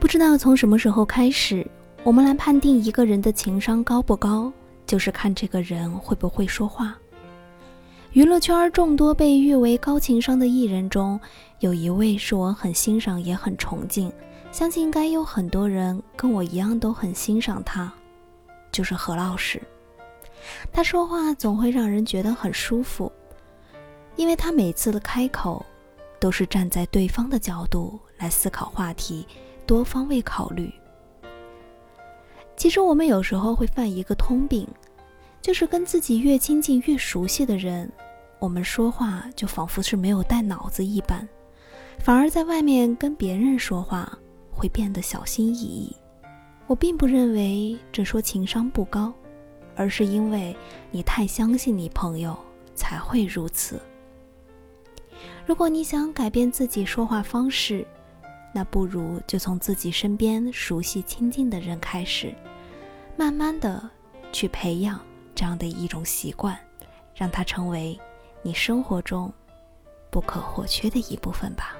不知道从什么时候开始，我们来判定一个人的情商高不高，就是看这个人会不会说话。娱乐圈众多被誉为高情商的艺人中，有一位是我很欣赏也很崇敬，相信应该有很多人跟我一样都很欣赏他，就是何老师。他说话总会让人觉得很舒服，因为他每次的开口都是站在对方的角度来思考话题。多方位考虑。其实我们有时候会犯一个通病，就是跟自己越亲近、越熟悉的人，我们说话就仿佛是没有带脑子一般，反而在外面跟别人说话会变得小心翼翼。我并不认为这说情商不高，而是因为你太相信你朋友才会如此。如果你想改变自己说话方式，那不如就从自己身边熟悉亲近的人开始，慢慢的去培养这样的一种习惯，让它成为你生活中不可或缺的一部分吧。